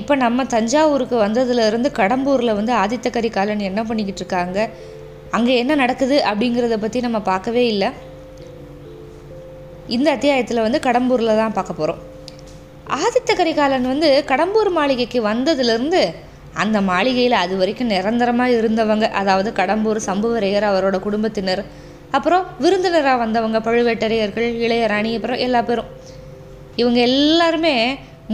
இப்போ நம்ம தஞ்சாவூருக்கு வந்ததுலேருந்து கடம்பூரில் வந்து ஆதித்த கரிகாலன் என்ன பண்ணிக்கிட்டு இருக்காங்க அங்கே என்ன நடக்குது அப்படிங்கிறத பற்றி நம்ம பார்க்கவே இல்லை. இந்த அத்தியாயத்தில் வந்து கடம்பூரில் தான் பார்க்க போகிறோம் ஆதித்த கரிகாலன் வந்து கடம்பூர் மாளிகைக்கு வந்ததுலேருந்து அந்த மாளிகையில் அது வரைக்கும் நிரந்தரமாக இருந்தவங்க அதாவது கடம்பூர் சம்புவரையர் அவரோட குடும்பத்தினர் அப்புறம் விருந்தினராக வந்தவங்க பழுவேட்டரையர்கள் இளையராணி அப்புறம் எல்லா பேரும். இவங்க எல்லாருமே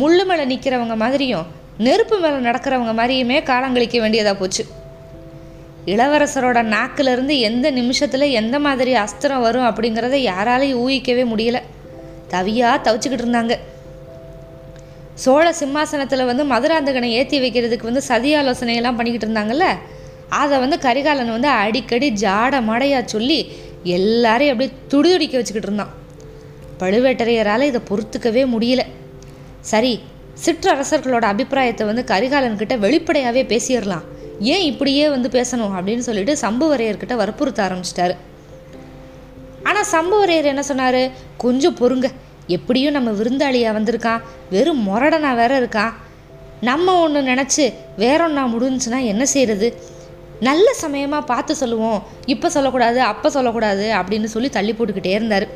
முள்ளு மேலே நிற்கிறவங்க மாதிரியும் நெருப்பு மேலே நடக்கிறவங்க மாதிரியுமே காலங்களிக்க வேண்டியதாக போச்சு. இளவரசரோட நாக்கிலிருந்து எந்த நிமிஷத்தில் எந்த மாதிரி அஸ்திரம் வரும் அப்படிங்கிறத யாராலையும் ஊகிக்கவே முடியல. தவியாக தவிச்சுக்கிட்டு இருந்தாங்க. சோழ சிம்மாசனத்தில் வந்து மதுராந்தகனை ஏற்றி வைக்கிறதுக்கு வந்து சதி ஆலோசனையெல்லாம் பண்ணிக்கிட்டு இருந்தாங்கல்ல? அதை வந்து கரிகாலன் வந்து அடிக்கடி ஜாட மடையாக சொல்லி எல்லாரையும் அப்படியே துடிதுடிக்க வச்சுக்கிட்டு இருந்தான். பழுவேட்டரையரால் இதை பொறுத்துக்கவே முடியல. சரி சிற்றரசர்களோட அபிப்பிராயத்தை வந்து கரிகாலன்கிட்ட வெளிப்படையாகவே பேசிடலாம். ஏன் இப்படியே வந்து பேசணும் அப்படின்னு சொல்லிட்டு சம்புவரையர்கிட்ட வற்புறுத்த ஆரம்பிச்சிட்டாரு. ஆனால் சம்புவரையர் என்ன சொன்னார்? கொஞ்சம் பொறுங்க. எப்படியும் நம்ம விருந்தாளியாக வந்திருக்கான் வெறும் முரடனா வேற இருக்கான் நம்ம ஒன்று நினச்சி வேற ஒன்றா முடிஞ்சுன்னா என்ன செய்கிறது நல்ல சமயமாக பார்த்து சொல்லுவோம். இப்போ சொல்லக்கூடாது அப்போ சொல்லக்கூடாது அப்படின்னு சொல்லி தள்ளி போட்டுக்கிட்டே இருந்தார்.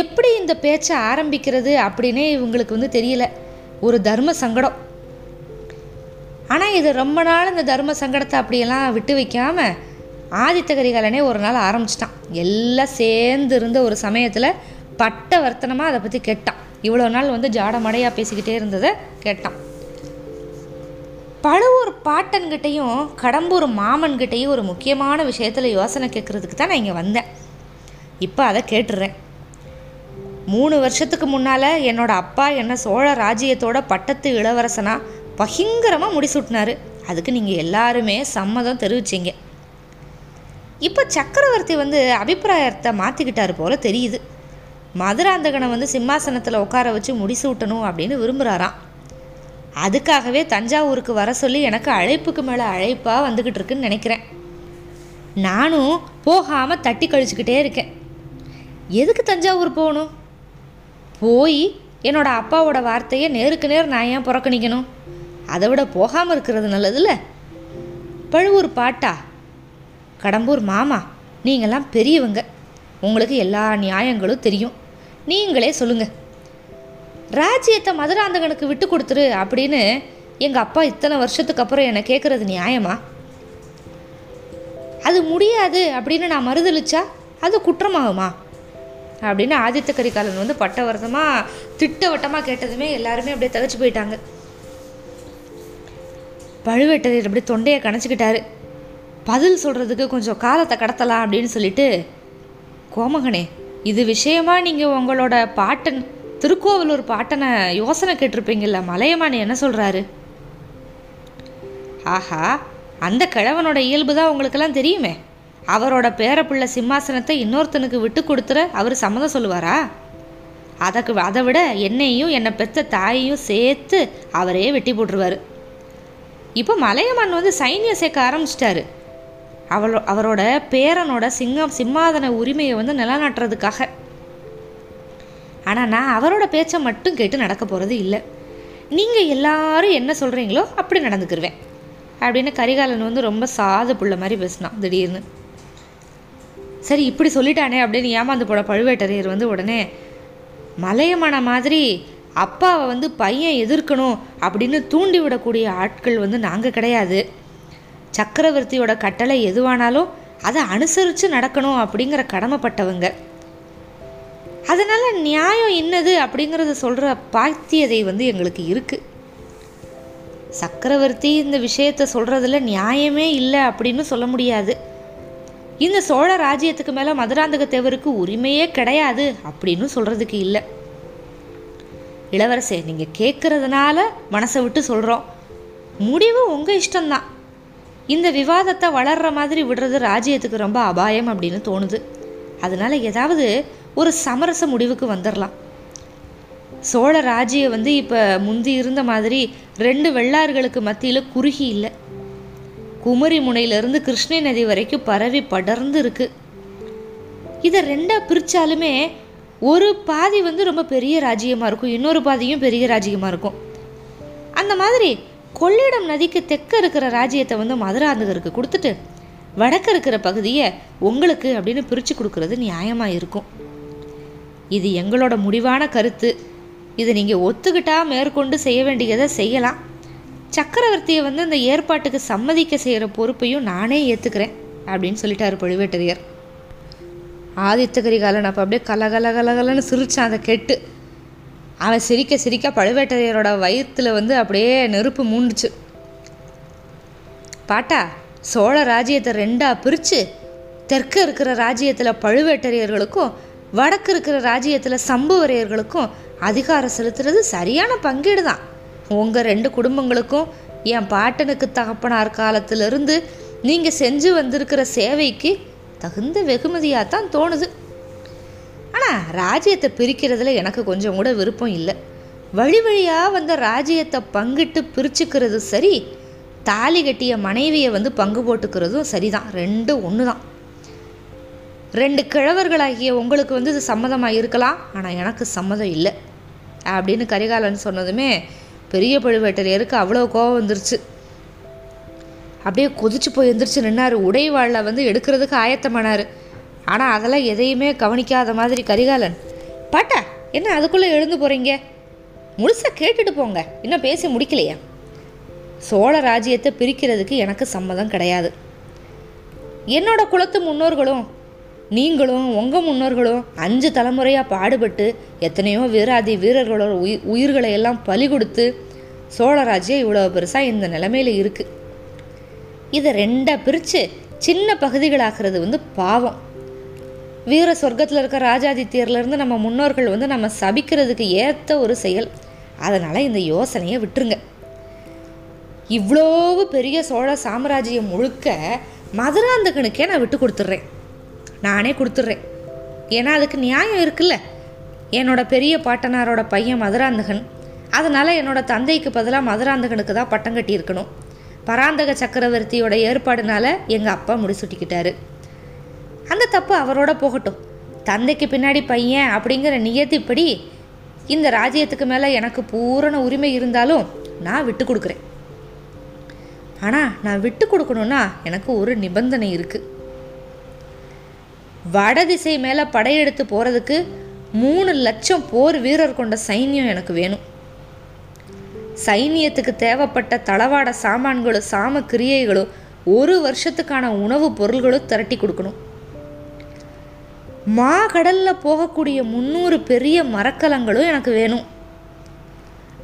எப்படி இந்த பேச்சை ஆரம்பிக்கிறது அப்படின்னே இவங்களுக்கு வந்து தெரியல. ஒரு தர்ம சங்கடம். ஆனால் இது ரொம்ப நாள் இந்த தர்ம சங்கடத்தை அப்படியெல்லாம் விட்டு வைக்காமல் ஆதித்த கரிகாலனே ஒரு நாள் ஆரம்பிச்சிட்டான். எல்லாம் சேர்ந்து இருந்த ஒரு சமயத்தில் பட்ட வர்த்தனமாக அதை பற்றி கேட்டான். இவ்வளோ நாள் வந்து ஜாடமடையாக பேசிக்கிட்டே இருந்ததை கேட்டான். பழுவூர் பாட்டன்கிட்டையும் கடம்பூர் மாமன்கிட்டையும் ஒரு முக்கியமான விஷயத்தில் யோசனை கேட்குறதுக்கு தான் நான் இங்கே வந்தேன். இப்போ அதை கேட்டுடுறேன் மூணு வருஷத்துக்கு முன்னால் என்னோட அப்பா என்ன சோழ ராஜ்யத்தோட பட்டத்து இளவரசனாக பகிங்கரமாக முடிசூட்டினாரு. அதுக்கு நீங்கள் எல்லாருமே சம்மதம் தெரிவிச்சிங்க. இப்போ சக்கரவர்த்தி வந்து அபிப்பிராயத்தை மாற்றிக்கிட்டாரு போல் தெரியுது. மதுராந்தகனை வந்து சிம்மாசனத்தில் உட்கார வச்சு முடிசூட்டணும் அப்படின்னு விரும்புகிறாராம் அதுக்காகவே தஞ்சாவூருக்கு வர சொல்லி எனக்கு அழைப்புக்கு மேலே அழைப்பாக வந்துக்கிட்டு இருக்குன்னு நினைக்கிறேன். நானும் போகாமல் தட்டி கழிச்சுக்கிட்டே இருக்கேன். எதுக்கு தஞ்சாவூர் போகணும்? போய் என்னோட அப்பாவோட வார்த்தையை நேருக்கு நேர் நான் ஏன் புறக்கணிக்கணும். அதை விட போகாமல் இருக்கிறது நல்லதுல பழுவூர் பாட்டா? கடம்பூர் மாமா நீங்கள்லாம் பெரியவங்க. உங்களுக்கு எல்லா நியாயங்களும் தெரியும். நீங்களே சொல்லுங்கள் ராஜ்யத்தை மதுராந்தகனுக்கு விட்டு கொடுத்துரு அப்படின்னு எங்கள் அப்பா இத்தனை வருஷத்துக்கு அப்புறம் என்னை கேட்குறது நியாயமா? அது முடியாது அப்படின்னு நான் மறுதளிச்சா அது குற்றமாகுமா? அப்படின்னு ஆதித்த கரிகாலன் வந்து பட்டவர்த்தமாக திட்டவட்டமாக கேட்டதுமே எல்லாருமே அப்படியே தகச்சு போயிட்டாங்க. பழுவேட்டரையர் அப்படியே தொண்டையை கணச்சிக்கிட்டாரு. பதில் சொல்கிறதுக்கு கொஞ்சம் காலத்தை கடத்தலாம் அப்படின்னு சொல்லிட்டு கோமகனே இது விஷயமா நீங்கள் உங்களோட பாட்டன் திருக்கோவலூர் பாட்டனை யோசனை கேட்டிருப்பீங்கள்ல மலையமான் என்ன சொல்கிறாரு ஆஹா அந்த கிழவனோட இயல்பு தான் உங்களுக்கெல்லாம் தெரியுமே. அவரோட பேரப்பிள்ளை சிம்மாசனத்தை இன்னொருத்தனுக்கு விட்டு கொடுத்துற அவர் சம்மதம் சொல்லுவாரா? அதற்கு அதை விட என்னையும் என்னை பெத்த தாயையும் சேர்த்து அவரே வெட்டி போட்டுருவார். இப்போ மலையமான் வந்து சைன்யம் சேர்க்க ஆரம்பிச்சிட்டாரு. அவளோ அவரோட பேரனோட சிங்கம் சிம்மாதன உரிமையை வந்து நிலநாட்டுறதுக்காக. ஆனால் நான் அவரோட பேச்சை மட்டும் கேட்டு நடக்க போகிறது இல்லை. நீங்கள் எல்லாரும் என்ன சொல்கிறீங்களோ அப்படி நடந்துக்கிருவேன். அப்படின்னு கரிகாலன் வந்து ரொம்ப சாது புள்ள மாதிரி பேசினான் திடீர்னு. சரி இப்படி சொல்லிட்டானே அப்படின்னு ஏமாந்து போட பழுவேட்டரையர் வந்து உடனே மலையமான மாதிரி அப்பாவை வந்து பையன் எதிர்க்கணும் அப்படின்னு தூண்டி விடக்கூடிய ஆட்கள் வந்து நாங்கள் கிடையாது. சக்கரவர்த்தியோட கட்டளை எதுவானாலும் அதை அனுசரித்து நடக்கணும் அப்படிங்கிற கடமைப்பட்டவங்க. அதனால் நியாயம் என்னது அப்படிங்கிறத சொல்கிற பாத்தியதை வந்து எங்களுக்கு இருக்குது சக்கரவர்த்தி இந்த விஷயத்த சொல்கிறதுல நியாயமே இல்லை அப்படின்னு சொல்ல முடியாது. இந்த சோழ ராஜ்யத்துக்கு மேலே மதுராந்தக தேவருக்கு உரிமையே கிடையாது அப்படின்னு சொல்கிறதுக்கு இல்லை. இளவரசே நீங்கள் கேட்குறதுனால மனசை விட்டு சொல்கிறோம் முடிவு உங்கள் இஷ்டம்தான். இந்த விவாதத்தை வளர்கிற மாதிரி விடுறது ராஜ்யத்துக்கு ரொம்ப அபாயம் அப்படின்னு தோணுது. அதனால ஏதாவது ஒரு சமரச முடிவுக்கு வந்துடலாம் சோழ ராஜ்யம் வந்து இப்போ முந்தி இருந்த மாதிரி ரெண்டு வெள்ளார்களுக்கு மத்தியில் குறுகி இல்லை. குமரி முனையிலிருந்து கிருஷ்ணை நதி வரைக்கும் பரவி படர்ந்து இருக்கு இதை ரெண்டாக பிரித்தாலுமே ஒரு பாதி வந்து ரொம்ப பெரிய ராஜ்யமாக இருக்கும் இன்னொரு பாதியும் பெரிய ராஜ்யமாக இருக்கும். அந்த மாதிரி கொள்ளிடம் நதிக்கு தெற்க இருக்கிற ராஜ்யத்தை வந்து மதுராந்தகருக்கு கொடுத்துட்டு வடக்கு இருக்கிற பகுதியை உங்களுக்கு அப்படின்னு பிரித்து கொடுக்கறது நியாயமாக இருக்கும். இது எங்களோட முடிவான கருத்து. இதை நீங்கள் ஒத்துக்கிட்டா மேற்கொண்டு செய்ய வேண்டியதை செய்யலாம். சக்கரவர்த்தியை வந்து அந்த ஏற்பாட்டுக்கு சம்மதிக்க செய்கிற பொறுப்பையும் நானே ஏற்றுக்கிறேன் அப்படின்னு சொல்லிட்டாரு பழுவேட்டரையர். ஆதித்த கரிகாலன் அப்போ அப்படியே கலகல கலகலன்னு சிரித்தான் அதை கெட்டு. அவன் சிரிக்க சிரிக்க பழுவேட்டரையரோட வயிற்றுல வந்து அப்படியே நெருப்பு மூண்டுச்சு. பாட்டா சோழ ராஜ்யத்தை ரெண்டாக பிரித்து தெற்கு இருக்கிற ராஜ்யத்தில் பழுவேட்டரையர்களுக்கும் வடக்கு இருக்கிற ராஜ்யத்தில் சம்புவரையர்களுக்கும் அதிகாரம் செலுத்துறது சரியான பங்கீடு தான் உங்கள் ரெண்டு குடும்பங்களுக்கும் என் பாட்டனுக்கு தகப்பனார் காலத்திலிருந்து நீங்கள் செஞ்சு வந்திருக்கிற சேவைக்கு தகுந்த வெகுமதியாக தான் தோணுது. ஆனால் ராஜ்யத்தை பிரிக்கிறதுல எனக்கு கொஞ்சம் கூட விருப்பம் இல்லை. வழி வழியாக வந்த ராஜ்யத்தை பங்கிட்டு பிரிச்சுக்கிறது சரி தாலி கட்டிய மனைவியை வந்து பங்கு போட்டுக்கிறதும் சரிதான். ரெண்டும் ஒன்று தான் ரெண்டு கிழவர்களாகிய உங்களுக்கு வந்து இது சம்மதமாக இருக்கலாம் ஆனால் எனக்கு சம்மதம் இல்லை. அப்படின்னு கரிகாலன் சொன்னதுமே பெரிய பழுவேட்டரையருக்கு அவ்வளோ கோபம் வந்துருச்சு. அப்படியே கொதிச்சு போய் எந்திரிச்சு நின்னார். உடைவாளை வந்து எடுக்கிறதுக்கு ஆயத்தமானார். ஆனால் அதெல்லாம் எதையுமே கவனிக்காத மாதிரி கரிகாலன் பாட்டா என்ன அதுக்குள்ளே எழுந்து போகிறீங்க முழுசாக கேட்டுட்டு போங்க. இன்னும் பேசி முடிக்கலையா? சோழ ராஜ்யத்தை பிரிக்கிறதுக்கு எனக்கு சம்மதம் கிடையாது. என்னோட குலத்து முன்னோர்களும் நீங்களும் உங்கள் முன்னோர்களும் அஞ்சு தலைமுறையாக பாடுபட்டு எத்தனையோ வீராதி வீரர்களோட உயிர் உயிர்களை எல்லாம் பலி கொடுத்து சோழராஜ்யம் இவ்வளோ பெருசாக இந்த நிலமையில் இருக்குது இதை ரெண்டாக பிரித்து சின்ன பகுதிகளாக்குறது வந்து பாவம். வீர சொர்க்கத்தில் இருக்க ராஜாதித்யர்லேருந்து நம்ம முன்னோர்கள் வந்து நம்ம சபிக்கிறதுக்கு ஏற்ற ஒரு செயல். அதனால் இந்த யோசனையை விட்டுருங்க. இவ்வளோவு பெரிய சோழ சாம்ராஜ்யம் முழுக்க மதுராந்தகனுக்கே நான் விட்டு கொடுத்துட்றேன் நானே கொடுத்துட்றேன். ஏன்னா அதுக்கு நியாயம் இருக்குல்ல? என்னோட பெரிய பாட்டனாரோட பையன் மதுராந்தகன். அதனால் என்னோட தந்தைக்கு பதிலாக மதுராந்தகனுக்கு தான் பட்டம் கட்டியிருக்கணும். பராந்தக சக்கரவர்த்தியோட ஏற்பாடுனால எங்கள் அப்பா முடிசூட்டிக்கிட்டாரு அந்த தப்பு அவரோட போகட்டும். தந்தைக்கு பின்னாடி பையன் அப்படிங்கிற நியத்திப்படி இந்த ராஜ்யத்துக்கு மேலே எனக்கு பூரண உரிமை இருந்தாலும் நான் விட்டு கொடுக்குறேன். ஆனால் நான் விட்டு கொடுக்கணுன்னா எனக்கு ஒரு நிபந்தனை இருக்குது வடதிசை மேலே படையெடுத்து போகிறதுக்கு மூணு லட்சம் போர் வீரர் கொண்ட சைன்யம் எனக்கு வேணும். சைனியத்துக்கு தேவைப்பட்ட தளவாட சாமான்களும் சாம கிரியைகளும் ஒரு வருஷத்துக்கான உணவுப் பொருள்களும் திரட்டி கொடுக்கணும். மா கடலில் போகக்கூடிய முந்நூறு பெரிய மரக்கலங்களும் எனக்கு வேணும்.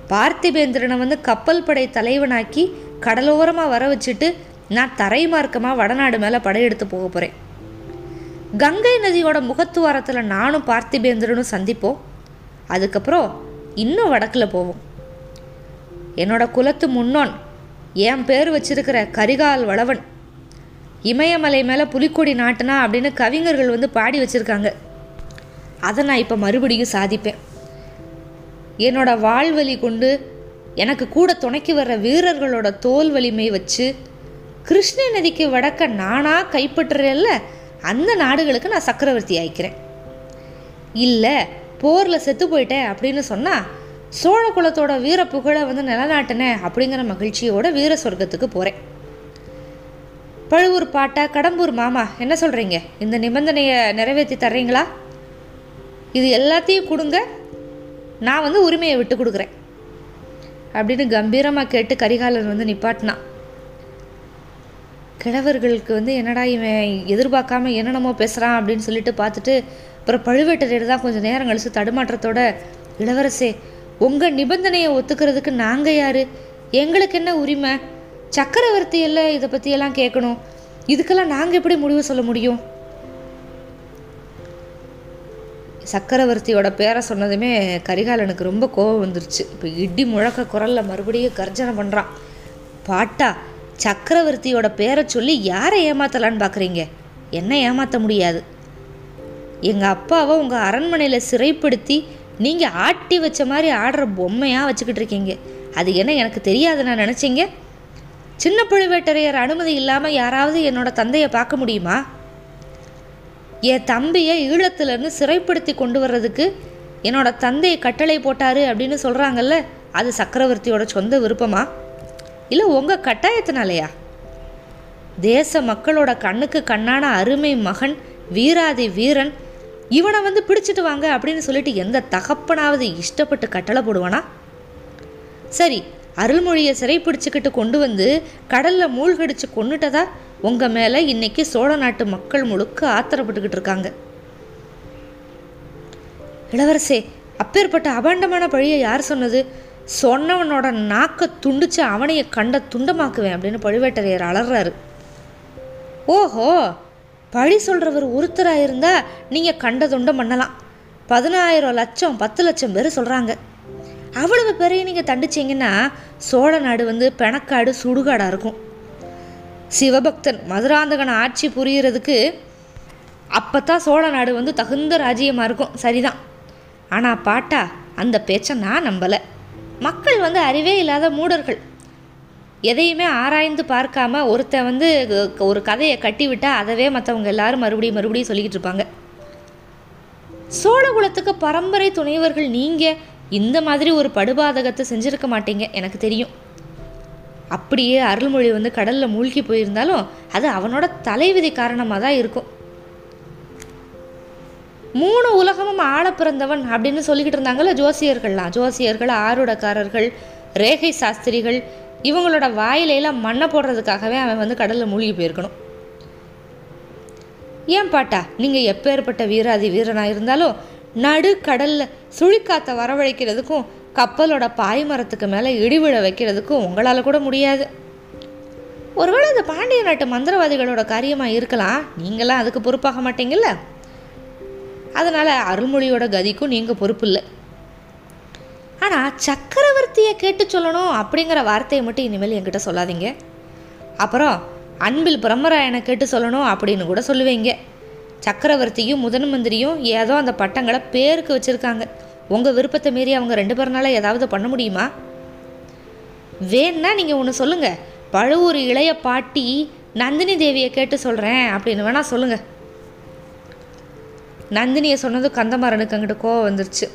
பார்த்திபேந்திரனை வந்து கப்பல் படை தலைவனாக்கி கடலோரமாக வர வச்சுட்டு நான் தரை மார்க்கமாக வடநாடு மேலே படையெடுத்து போக போகிறேன் கங்கை நதியோட முகத்துவாரத்தில் நானும் பார்த்திபேந்திரனும் சந்திப்போம். அதுக்கப்புறம் இன்னும் வடக்கில் போவோம். என்னோட குலத்து முன்னோன் என் பேர் வச்சிருக்கிற கரிகால் வளவன் இமயமலை மேலே புலிக்கொடி நாட்டுனா அப்படின்னு கவிஞர்கள் வந்து பாடி வச்சுருக்காங்க. அதை நான் இப்போ மறுபடியும் சாதிப்பேன். என்னோட வாழ்வலி கொண்டு எனக்கு கூட துணைக்கு வர்ற வீரர்களோட தோல் வலிமை வச்சு கிருஷ்ண நதிக்கு வடக்க நானாக கைப்பற்றுறேல்ல அந்த நாடுகளுக்கு நான் சக்கரவர்த்தி ஆயிக்கிறேன். இல்லை போரில் செத்து போயிட்டேன் அப்படின்னு சொன்னால் சோழ குலத்தோட வீர புகழை வந்து நிலநாட்டினேன் அப்படிங்கிற மகிழ்ச்சியோட வீர சொர்க்கத்துக்கு போகிறேன் பழுவூர் பாட்டா கடம்பூர் மாமா என்ன சொல்கிறீங்க இந்த நிபந்தனையை நிறைவேற்றி தர்றீங்களா? இது எல்லாத்தையும் கொடுங்க நான் வந்து உரிமையை விட்டு கொடுக்குறேன். அப்படின்னு கம்பீரமாக கேட்டு கரிகாலன் வந்து நிப்பாட்டினான். கிழவர்களுக்கு வந்து என்னடா இவன் எதிர்பார்க்காம என்னென்னமோ பேசுகிறான் அப்படின்னு சொல்லிட்டு பார்த்துட்டு அப்புறம் பழுவேட்டரையர் தான் கொஞ்சம் நேரம் கழிச்சு தடுமாற்றத்தோட இளவரசே உங்கள் நிபந்தனையை ஒத்துக்கிறதுக்கு நாங்கள் யார்? எங்களுக்கு என்ன உரிமை? சக்கரவர்த்தி எல்லாம் இதை பற்றியெல்லாம் கேட்கணும் இதுக்கெல்லாம் நாங்கள் எப்படி முடிவு சொல்ல முடியும்? சக்கரவர்த்தியோட பேரை சொன்னதுமே கரிகாலனுக்கு ரொம்ப கோபம் வந்துருச்சு. இப்போ இடி முழக்க குரலில் மறுபடியும் கர்ஜனை பண்ணுறான் பாட்டா சக்கரவர்த்தியோட பேரை சொல்லி யாரை ஏமாத்தலான்னு பார்க்குறீங்க என்ன ஏமாற்ற முடியாது. எங்கள் அப்பாவை உங்கள் அரண்மனையில் சிறைப்படுத்தி நீங்கள் ஆட்டி வச்ச மாதிரி ஆடுற பொம்மையாக வச்சுக்கிட்டு இருக்கீங்க. அது என்ன எனக்கு தெரியாது நான் நினச்சிங்க? சின்ன பழுவேட்டரையர் அனுமதி இல்லாமல் யாராவது என்னோட தந்தையை பார்க்க முடியுமா? என் தம்பியை ஈழத்துலேருந்து சிறைப்படுத்தி கொண்டு வர்றதுக்கு என்னோட தந்தையை கட்டளை போட்டார் அப்படின்னு சொல்கிறாங்கல்ல அது சக்கரவர்த்தியோட சொந்த விருப்பமா? இல்லை உங்கள் கட்டாயத்தினாலையா? தேச மக்களோட கண்ணுக்கு கண்ணான அருமை மகன் வீராதி வீரன் இவனை வந்து பிடிச்சிட்டு வாங்க அப்படின்னு சொல்லிட்டு எந்த தகப்பனாவது இஷ்டப்பட்டு கட்டளை போடுவானா? சரி அருள்மொழியை சிறை பிடிச்சிக்கிட்டு கொண்டு வந்து கடலில் மூழ்கடிச்சு கொண்டுட்டதா உங்கள் மேலே இன்னைக்கு சோழ நாட்டு மக்கள் முழுக்க ஆத்திரப்பட்டுக்கிட்டு இருக்காங்க. இளவரசே அப்பேற்பட்ட அபாண்டமான பழியை யார் சொன்னது? சொன்னவனோட நாக்கை துண்டிச்சு அவனைய கண்ட துண்டமாக்குவேன் அப்படின்னு பழுவேட்டரையர் அலறாரு. ஓஹோ பழி சொல்கிறவர் ஒருத்தராக இருந்தால் நீங்கள் கண்ட துண்டம் பண்ணலாம். பதினாயிரம் லட்சம் பத்து லட்சம் பேர் சொல்கிறாங்க அவ்வளவு பேரையும் நீங்கள் தண்டிச்சிங்கன்னா சோழ நாடு வந்து பெணக்காடு சுடுகாடாக இருக்கும். சிவபக்தன் மதுராந்தகன் ஆட்சி புரிகிறதுக்கு அப்போ தான் சோழ நாடு வந்து தகுந்த ராஜ்யமாக இருக்கும். சரிதான். ஆனால் பாட்டா அந்த பேச்சை நான் நம்பலை. மக்கள் வந்து அறிவே இல்லாத மூடர்கள். எதையுமே ஆராய்ந்து பார்க்காம ஒருத்தன் வந்து ஒரு கதையை கட்டிவிட்டால் அதவே மற்றவங்க எல்லாரும் மறுபடியும் மறுபடியும் சொல்லிக்கிட்டு இருப்பாங்க. சோழகுலத்துக்கு பரம்பரை துணைவர்கள் நீங்கள் இந்த மாதிரி ஒரு படுபாதகத்தை செஞ்சுருக்க மாட்டீங்க எனக்கு தெரியும். அப்படியே அருள்மொழி வந்து கடலில் மூழ்கி போயிருந்தாலும் அது அவனோட தலைவிதி காரணமாக தான் இருக்கும். மூணு உலகமும் ஆள பிறந்தவன் அப்படின்னு சொல்லிக்கிட்டு இருந்தாங்கல்ல ஜோசியர்கள்லாம். ஜோசியர்கள் ஆருடக்காரர்கள் ரேகை சாஸ்திரிகள் இவங்களோட வாயிலையெல்லாம் மண்ணை போடுறதுக்காகவே அவன் வந்து கடலில் மூழ்கி போயிருக்கணும். ஏன் பாட்டா? நீங்கள் எப்பேற்பட்ட வீராதி வீரனாக இருந்தாலும் நடு கடலில் சுழிக்காத்தை வரவழைக்கிறதுக்கும் கப்பலோட பாய்மரத்துக்கு மேலே இடிவிழ வைக்கிறதுக்கும் உங்களால் கூட முடியாது. ஒருவேளை அந்த பாண்டிய நாட்டு மந்திரவாதிகளோட காரியமாக இருக்கலாம். நீங்களாம் அதுக்கு பொறுப்பாக மாட்டீங்கல்ல? அதனால் அருள்மொழியோட கதிக்கும் நீங்கள் பொறுப்பு இல்லை. ஆனால் சக்கரவர்த்தியை கேட்டு சொல்லணும் அப்படிங்கிற வார்த்தையை மட்டும் இனிமேல் என்கிட்ட சொல்லாதீங்க. அப்புறம் அன்பில் பிரம்மராயனை கேட்டு சொல்லணும் அப்படின்னு கூட சொல்லுவீங்க. சக்கரவர்த்தியும் முதன் மந்திரியும் ஏதோ அந்த பட்டங்களை பேருக்கு வச்சுருக்காங்க. உங்கள் விருப்பத்தை மீறி அவங்க ரெண்டு பேர்னால ஏதாவது பண்ண முடியுமா? வேணா நீங்கள் ஒன்று சொல்லுங்கள் பழுவூர் இளைய பாட்டி நந்தினி தேவியை கேட்டு சொல்கிறேன் அப்படின்னு வேணால் சொல்லுங்கள் நந்தினியை சொன்னதும் கந்தமாறனுக்கு அங்கிட்ட கோவம் வந்துருச்சு.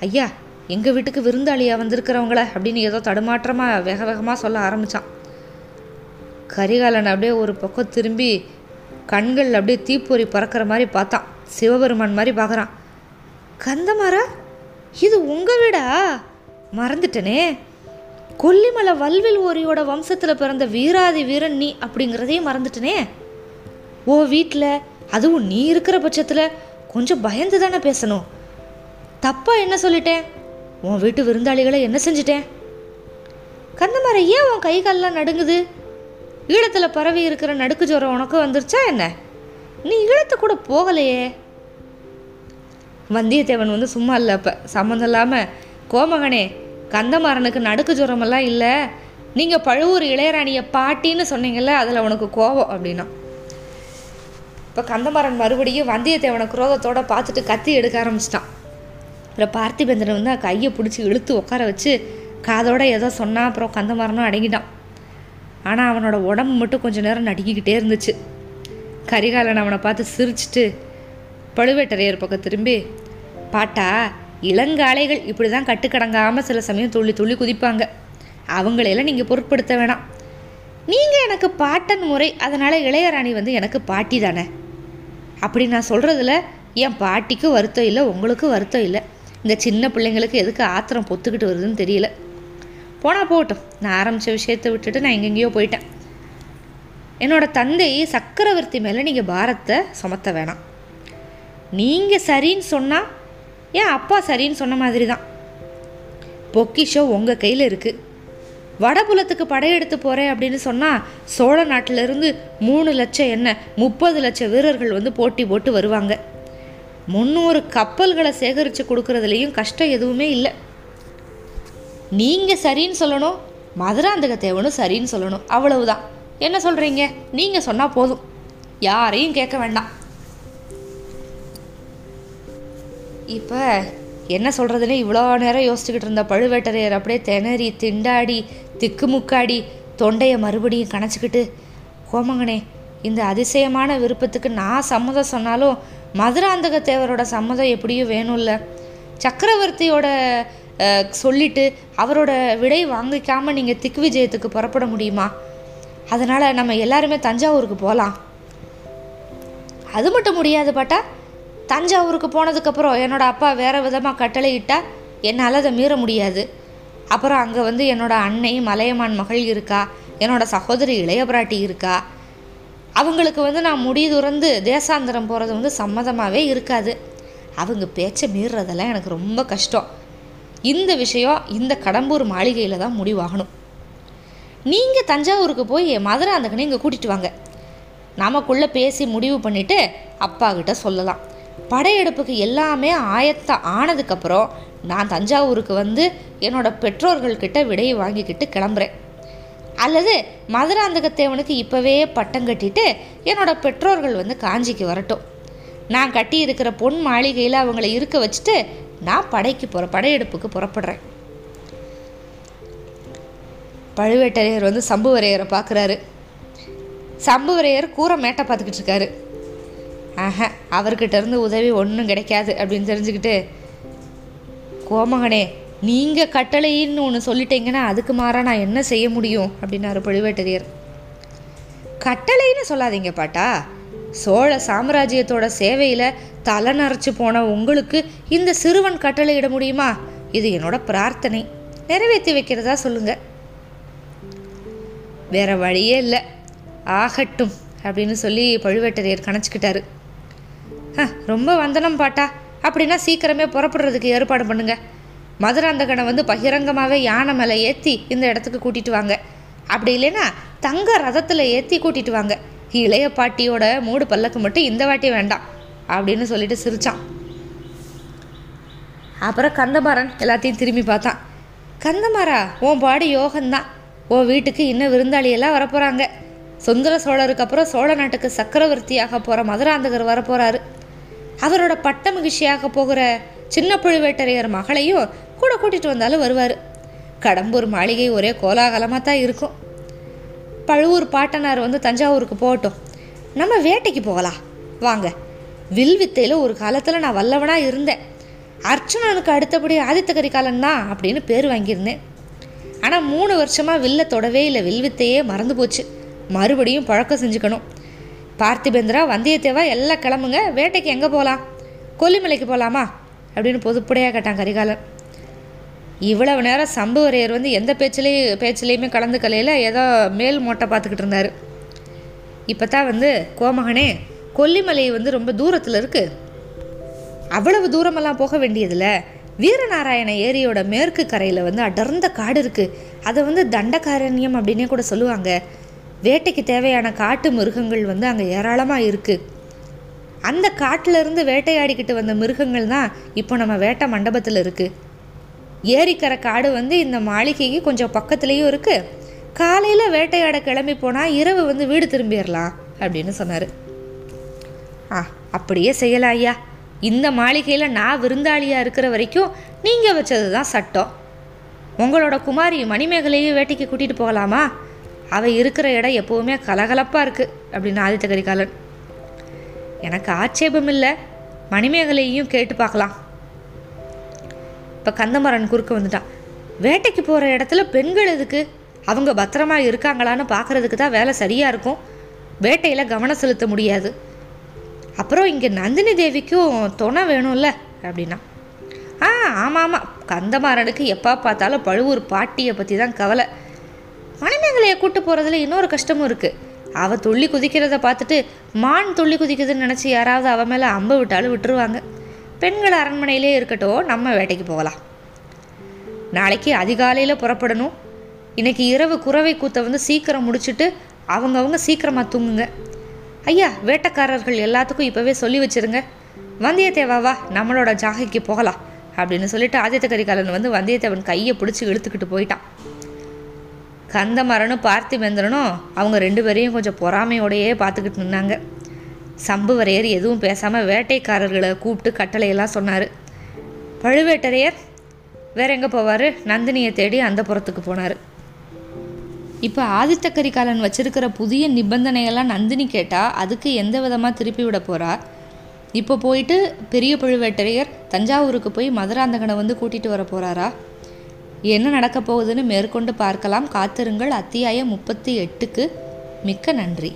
ஐயா எங்கள் வீட்டுக்கு விருந்தாளியாக வந்திருக்கிறவங்கள? அப்படின்னு ஏதோ தடுமாற்றமாக வேக வேகமாக சொல்ல ஆரம்பித்தான் கரிகாலன் அப்படியே ஒரு பக்கம் திரும்பி கண்கள் அப்படியே தீப்பொறி பறக்கிற மாதிரி பார்த்தான். சிவபெருமான் மாதிரி பார்க்குறான். கந்தமாரா இது உங்கள் வீடா? மறந்துட்டனே. கொல்லிமலை வல்வில் ஓரியோட வம்சத்தில் பிறந்த வீராதி வீரன் நீ அப்படிங்கிறதையும் மறந்துட்டனே. ஓ வீட்டில் அதுவும் நீ இருக்கிற பட்சத்தில் கொஞ்சம் பயந்து தானே பேசணும். தப்பாக என்ன சொல்லிட்டேன்? உன் வீட்டு விருந்தாளிகளை என்ன செஞ்சிட்டேன்? கந்தமார ஏன் உன் கை கால்லாம் நடுங்குது? ஈழத்தில் பரவி இருக்கிற நடுக்கு ஜுரம் உனக்கு வந்துருச்சா என்ன? நீ ஈழத்து கூட போகலையே. வந்தியத்தேவன் வந்து சும்மா இல்லை அப்போ. சம்மந்தம் இல்லாமல் கோமகனே கந்தமாறனுக்கு நடுக்கு ஜுரமெல்லாம் இல்லை. நீங்கள் பழுவூர் இளையராணியை பாட்டின்னு சொன்னீங்கல்ல அதில் உனக்கு கோபம் அப்படின்னா. இப்போ கந்தமாறன் மறுபடியும் வந்தியத்தேவனை குரோதத்தோடு பார்த்துட்டு கத்தி எடுக்க ஆரம்பிச்சிட்டான். அப்புறம் பார்த்திபேந்திரன் வந்து கையை பிடிச்சி இழுத்து உட்கார வச்சு காதோட ஏதோ சொன்னால் அப்புறம் கந்தமாறனும் அடங்கிட்டான். ஆனால் அவனோட உடம்பு மட்டும் கொஞ்ச நேரம் நடுக்கிக்கிட்டே இருந்துச்சு. கரிகாலன் அவனை பார்த்து சிரிச்சிட்டு பழுவேட்டரையர் பக்கம் திரும்பி பாட்டா இளங்காளைகள் இப்படி தான் கட்டுக்கடங்காமல் சில சமயம் துள்ளி துள்ளி குதிப்பாங்க. அவங்களையெல்லாம் நீங்கள் பொருட்படுத்த வேணாம். நீங்கள் எனக்கு பாட்டன் முறை அதனால் இளையராணி வந்து எனக்கு பாட்டி தானே. அப்படி நான் சொல்கிறதுல என் பாட்டிக்கு வருத்தம் இல்லை உங்களுக்கும் வருத்தம் இல்லை. இந்த சின்ன பிள்ளைங்களுக்கு எதுக்கு ஆத்திரம் பொத்துக்கிட்டு வருதுன்னு தெரியல. போனால் போகட்டும். நான் ஆரம்பித்த விஷயத்தை விட்டுட்டு நான் எங்கெங்கேயோ போயிட்டேன். என்னோடய தந்தை சக்கரவர்த்தி மேலே நீங்கள் பாரத்தை சுமத்த வேணாம். நீங்கள் சரின்னு சொன்னால் என் அப்பா சரின்னு சொன்ன மாதிரி தான் பொக்கிஷோ உங்கள் கையில் இருக்குது வடபுலத்துக்கு படையெடுத்து போகிறேன் அப்படின்னு சொன்னால் சோழ நாட்டிலிருந்து மூணு லட்சம் என்ன முப்பது லட்சம் வீரர்கள் வந்து போட்டி போட்டு வருவாங்க. முந்நூறு கப்பல்களை சேகரித்து கொடுக்கறதுலேயும் கஷ்டம் எதுவுமே இல்லை. நீங்கள் சரின்னு சொல்லணும் மதுராந்தக தேவனும் சரின்னு சொல்லணும் அவ்வளவுதான். என்ன சொல்கிறீங்க நீங்கள் சொன்னால் போதும். யாரையும் கேட்க வேண்டாம். இப்போ என்ன சொல்கிறதுனே இவ்வளோ நேரம் யோசிச்சுக்கிட்டு இருந்த பழுவேட்டரையர் அப்படியே திணறி திண்டாடி திக்குமுக்காடி தொண்டையை மறுபடியும் கணச்சிக்கிட்டு கோமங்கனே இந்த அதிசயமான விருப்பத்துக்கு நான் சம்மதம் சொன்னாலும் மதுராந்தக தேவரோட சம்மதம் எப்படியும் வேணும்ல? சக்கரவர்த்தியோட சொல்லிட்டு அவரோட விடை வாங்கிக்காமல் நீங்கள் திக்கு விஜயத்துக்கு புறப்பட முடியுமா? அதனால் நம்ம எல்லாருமே தஞ்சாவூருக்கு போகலாம் அது மட்டும் முடியாது பாட்டா தஞ்சாவூருக்கு போனதுக்கப்புறம் என்னோட அப்பா வேறு விதமாக கட்டளையிட்டால் என்னால் அதை மீற முடியாது. அப்புறம் அங்கே வந்து என்னோட அன்னை மலையமான் மகள் இருக்கா? என்னோட சகோதரி இளைய பிராட்டி இருக்கா? அவங்களுக்கு வந்து நான் முடி துறந்து தேசாந்திரம் போகிறது வந்து சம்மதமாகவே இருக்காது. அவங்க பேச்சை மீறுறதெல்லாம் எனக்கு ரொம்ப கஷ்டம். இந்த விஷயம் இந்த கடம்பூர் மாளிகையில் தான் முடிவாகணும். நீங்கள் தஞ்சாவூருக்கு போய் மதுராந்தகனை இங்கே கூட்டிகிட்டு வாங்க. நமக்குள்ளே பேசி முடிவு பண்ணிவிட்டு அப்பா கிட்ட சொல்லலாம். படையெடுப்புக்கு எல்லாமே ஆயத்தம் ஆனதுக்கப்புறம் நான் தஞ்சாவூருக்கு வந்து என்னோட பெற்றோர்கள்கிட்ட விடையை வாங்கிக்கிட்டு கிளம்புறேன். அல்லது மதுராந்தகத்தேவனுக்கு இப்போவே பட்டம் கட்டிட்டு என்னோட பெற்றோர்கள் வந்து காஞ்சிக்கு வரட்டும். நான் கட்டி இருக்கிற பொன் மாளிகையில் அவங்கள இருக்க வச்சுட்டு நான் படைக்கு போகிற படையெடுப்புக்கு புறப்படுறேன். பழுவேட்டரையர் வந்து சம்புவரையரை பார்க்குறாரு சம்புவரையர் கூரை மேட்டை பார்த்துக்கிட்டு இருக்காரு. ஆஹ அவர்கிட்டருந்து உதவி ஒன்றும் கிடைக்காது அப்படின்னு தெரிஞ்சுக்கிட்டு கோமகனே நீங்கள் கட்டளைன்னு ஒன்று சொல்லிட்டீங்கன்னா அதுக்கு மாறா நான் என்ன செய்ய முடியும்? அப்படின்னாரு பழுவேட்டரையர். கட்டளைன்னு சொல்லாதீங்க பாட்டா. சோழ சாம்ராஜ்யத்தோட சேவையில் தலை நரைச்சு போன உங்களுக்கு இந்த சிறுவன் கட்டளையிட முடியுமா? இது என்னோட பிரார்த்தனை. நிறைவேற்றி வைக்கிறதா சொல்லுங்க. வேற வழியே இல்லை. ஆகட்டும் அப்படின்னு சொல்லி பழுவேட்டரையர் கணச்சிக்கிட்டாரு. "ஹ, ரொம்ப வந்தனம் பாட்டா. அப்படின்னா சீக்கிரமே புறப்படுறதுக்கு ஏற்பாடு பண்ணுங்க. மதுராந்தகனை வந்து பகிரங்கமாகவே யானை மேலே ஏற்றி இந்த இடத்துக்கு கூட்டிட்டு வாங்க. அப்படி இல்லைன்னா தங்க ரதத்தில் ஏற்றி கூட்டிட்டு வாங்க. இளைய பாட்டியோட மூடு பல்லக்கு மட்டும் இந்த வாட்டி வேண்டாம் அப்படின்னு சொல்லிட்டு சிரிச்சான். அப்புறம் கந்தமாறன் எல்லாத்தையும் திரும்பி பார்த்தான். கந்தமாரா உன் பாடி யோகம்தான். உன் வீட்டுக்கு இன்னும் விருந்தாளியெல்லாம் வரப்போகிறாங்க சுந்தர சோழருக்கு அப்புறம் சோழ நாட்டுக்கு சக்கரவர்த்தியாக போகிற மதுராந்தகர் வரப்போகிறாரு அவரோட பட்ட மகிழ்ச்சியாக போகிற சின்ன பழுவேட்டரையர் மகளையும் கூட கூட்டிகிட்டு வந்தாலும் வருவார். கடம்பூர் மாளிகை ஒரே கோலாகலமாக தான் இருக்கும். பழுவூர் பாட்டனார் வந்து தஞ்சாவூருக்கு போகட்டும். நம்ம வேட்டைக்கு போகலாம். வாங்க. வில் வித்தையில் ஒரு காலத்தில் நான் வல்லவனாக இருந்தேன். அர்ச்சனனுக்கு அடுத்தபடி ஆதித்த கரிகாலன் தான் அப்படின்னு பேர் வாங்கியிருந்தேன். ஆனால் மூணு வருஷமாக வில்ல தொடவே இல்லை. வில்வித்தையே மறந்து போச்சு. மறுபடியும் பழக்கம் செஞ்சுக்கணும். பார்த்திபேந்திரா வந்தியத்தேவா எல்லாம் கிளம்புங்க. வேட்டைக்கு எங்கே போகலாம் கொல்லிமலைக்கு போகலாமா அப்படின்னு பொதுப்படையாக கேட்டான் கரிகாலன் இவ்வளவு நேரம் சம்புவரையர் வந்து எந்த பேச்சிலையும் பேச்சிலையுமே கலந்துக்கலையில் ஏதோ மேல் மோட்டை பார்த்துக்கிட்டு இருந்தார். இப்போ தான் வந்து கோமகனே கொல்லிமலை வந்து ரொம்ப தூரத்தில் இருக்குது அவ்வளவு தூரமெல்லாம் போக வேண்டியதில்ல. வீரநாராயண ஏரியோட மேற்கு கரையில் வந்து அடர்ந்த காடு இருக்குது அதை வந்து தண்டகாரண்யம் அப்படின்னே கூட சொல்லுவாங்க. வேட்டைக்கு தேவையான காட்டு மிருகங்கள் வந்து அங்கே ஏராளமாக இருக்குது அந்த காட்டிலிருந்து வேட்டையாடிக்கிட்டு வந்த மிருகங்கள் தான் இப்போ நம்ம வேட்டை மண்டபத்தில் இருக்குது ஏரிக்கரை காடு வந்து இந்த மாளிகைக்கு கொஞ்சம் பக்கத்துலேயும் இருக்குது காலையில் வேட்டையாட கிளம்பி போனால் இரவு வந்து வீடு திரும்பிடலாம் அப்படின்னு சொன்னார். ஆ அப்படியே செய்யலாம் ஐயா. இந்த மாளிகையில் நான் விருந்தாளியாக இருக்கிற வரைக்கும் நீங்கள் வச்சது தான் சட்டம். உங்களோட குமாரி மணிமேகலையும் வேட்டைக்கு கூட்டிகிட்டு போகலாமா? அவள் இருக்கிற இடம் எப்போவுமே கலகலப்பாக இருக்குது அப்படின்னு ஆதித்த கரிகாலன். எனக்கு ஆட்சேபம் இல்லை மணிமேகலையும் கேட்டு பார்க்கலாம். இப்போ கந்தமரன் குறுக்க வந்துட்டான். வேட்டைக்கு போகிற இடத்துல பெண்கள் எதுக்கு? அவங்க பத்திரமா இருக்காங்களான்னு பார்க்குறதுக்கு தான் வேலை சரியாக இருக்கும். வேட்டையில் கவனம் செலுத்த முடியாது. அப்புறம் இங்கே நந்தினி தேவிக்கும் துணை வேணும்ல அப்படின்னா. ஆ ஆமாம். ஆமாம் கந்தமாறனுக்கு எப்போ பார்த்தாலும் பழுவூர் பாட்டியை பற்றி தான் கவலை. மணிமேகலையை கூட்டு போகிறதுல இன்னொரு கஷ்டமும் இருக்குது அவள் துள்ளி குதிக்கிறத பார்த்துட்டு மான் துள்ளி குதிக்குதுன்னு நினச்சி யாராவது அவன் மேலே அம்பு விட்டாலும் விட்டுருவாங்க. பெண்கள் அரண்மனையிலே இருக்கட்டும் நம்ம வேட்டைக்கு போகலாம். நாளைக்கு அதிகாலையில் புறப்படணும். இன்னைக்கு இரவு குறவை கூத்தை வந்து சீக்கிரம் முடிச்சுட்டு அவங்கவுங்க சீக்கிரமாக தூங்குங்க. ஐயா வேட்டைக்காரர்கள் எல்லாத்துக்கும் இப்போவே சொல்லி வச்சிருங்க. வந்தியத்தேவா நம்மளோட ஜாகைக்கு போகலாம் அப்படின்னு சொல்லிட்டு ஆதித்த கரிகாலன் வந்து வந்தியத்தேவன் கையை பிடிச்சி இழுத்துக்கிட்டு போயிட்டான். கந்தமரனும் பார்த்திவேந்திரனும் அவங்க ரெண்டு பேரையும் கொஞ்சம் பொறாமையோடையே பார்த்துக்கிட்டு நின்னாங்க. சம்புவரையர் எதுவும் பேசாமல் வேட்டைக்காரர்களை கூப்பிட்டு கட்டளையெல்லாம் சொன்னார். பழுவேட்டரையர் வேற எங்கே போவார்? நந்தினியை தேடி அந்த புறத்துக்கு போனார். இப்போ ஆதித்த கரிகாலன் வச்சிருக்கிற புதிய நிபந்தனையெல்லாம் நந்தினி கேட்டால் அதுக்கு எந்த விதமாக திருப்பி விட போகிறா இப்போ போயிட்டு பெரிய பழுவேட்டரையர் தஞ்சாவூருக்கு போய் மதுராந்தகனை வந்து கூட்டிகிட்டு வர போகிறாரா என்ன நடக்க போகுதுன்னு மேற்கொண்டு பார்க்கலாம். காத்திருங்கள். அத்தியாயம் முப்பத்தி எட்டுக்கு மிக்க நன்றி.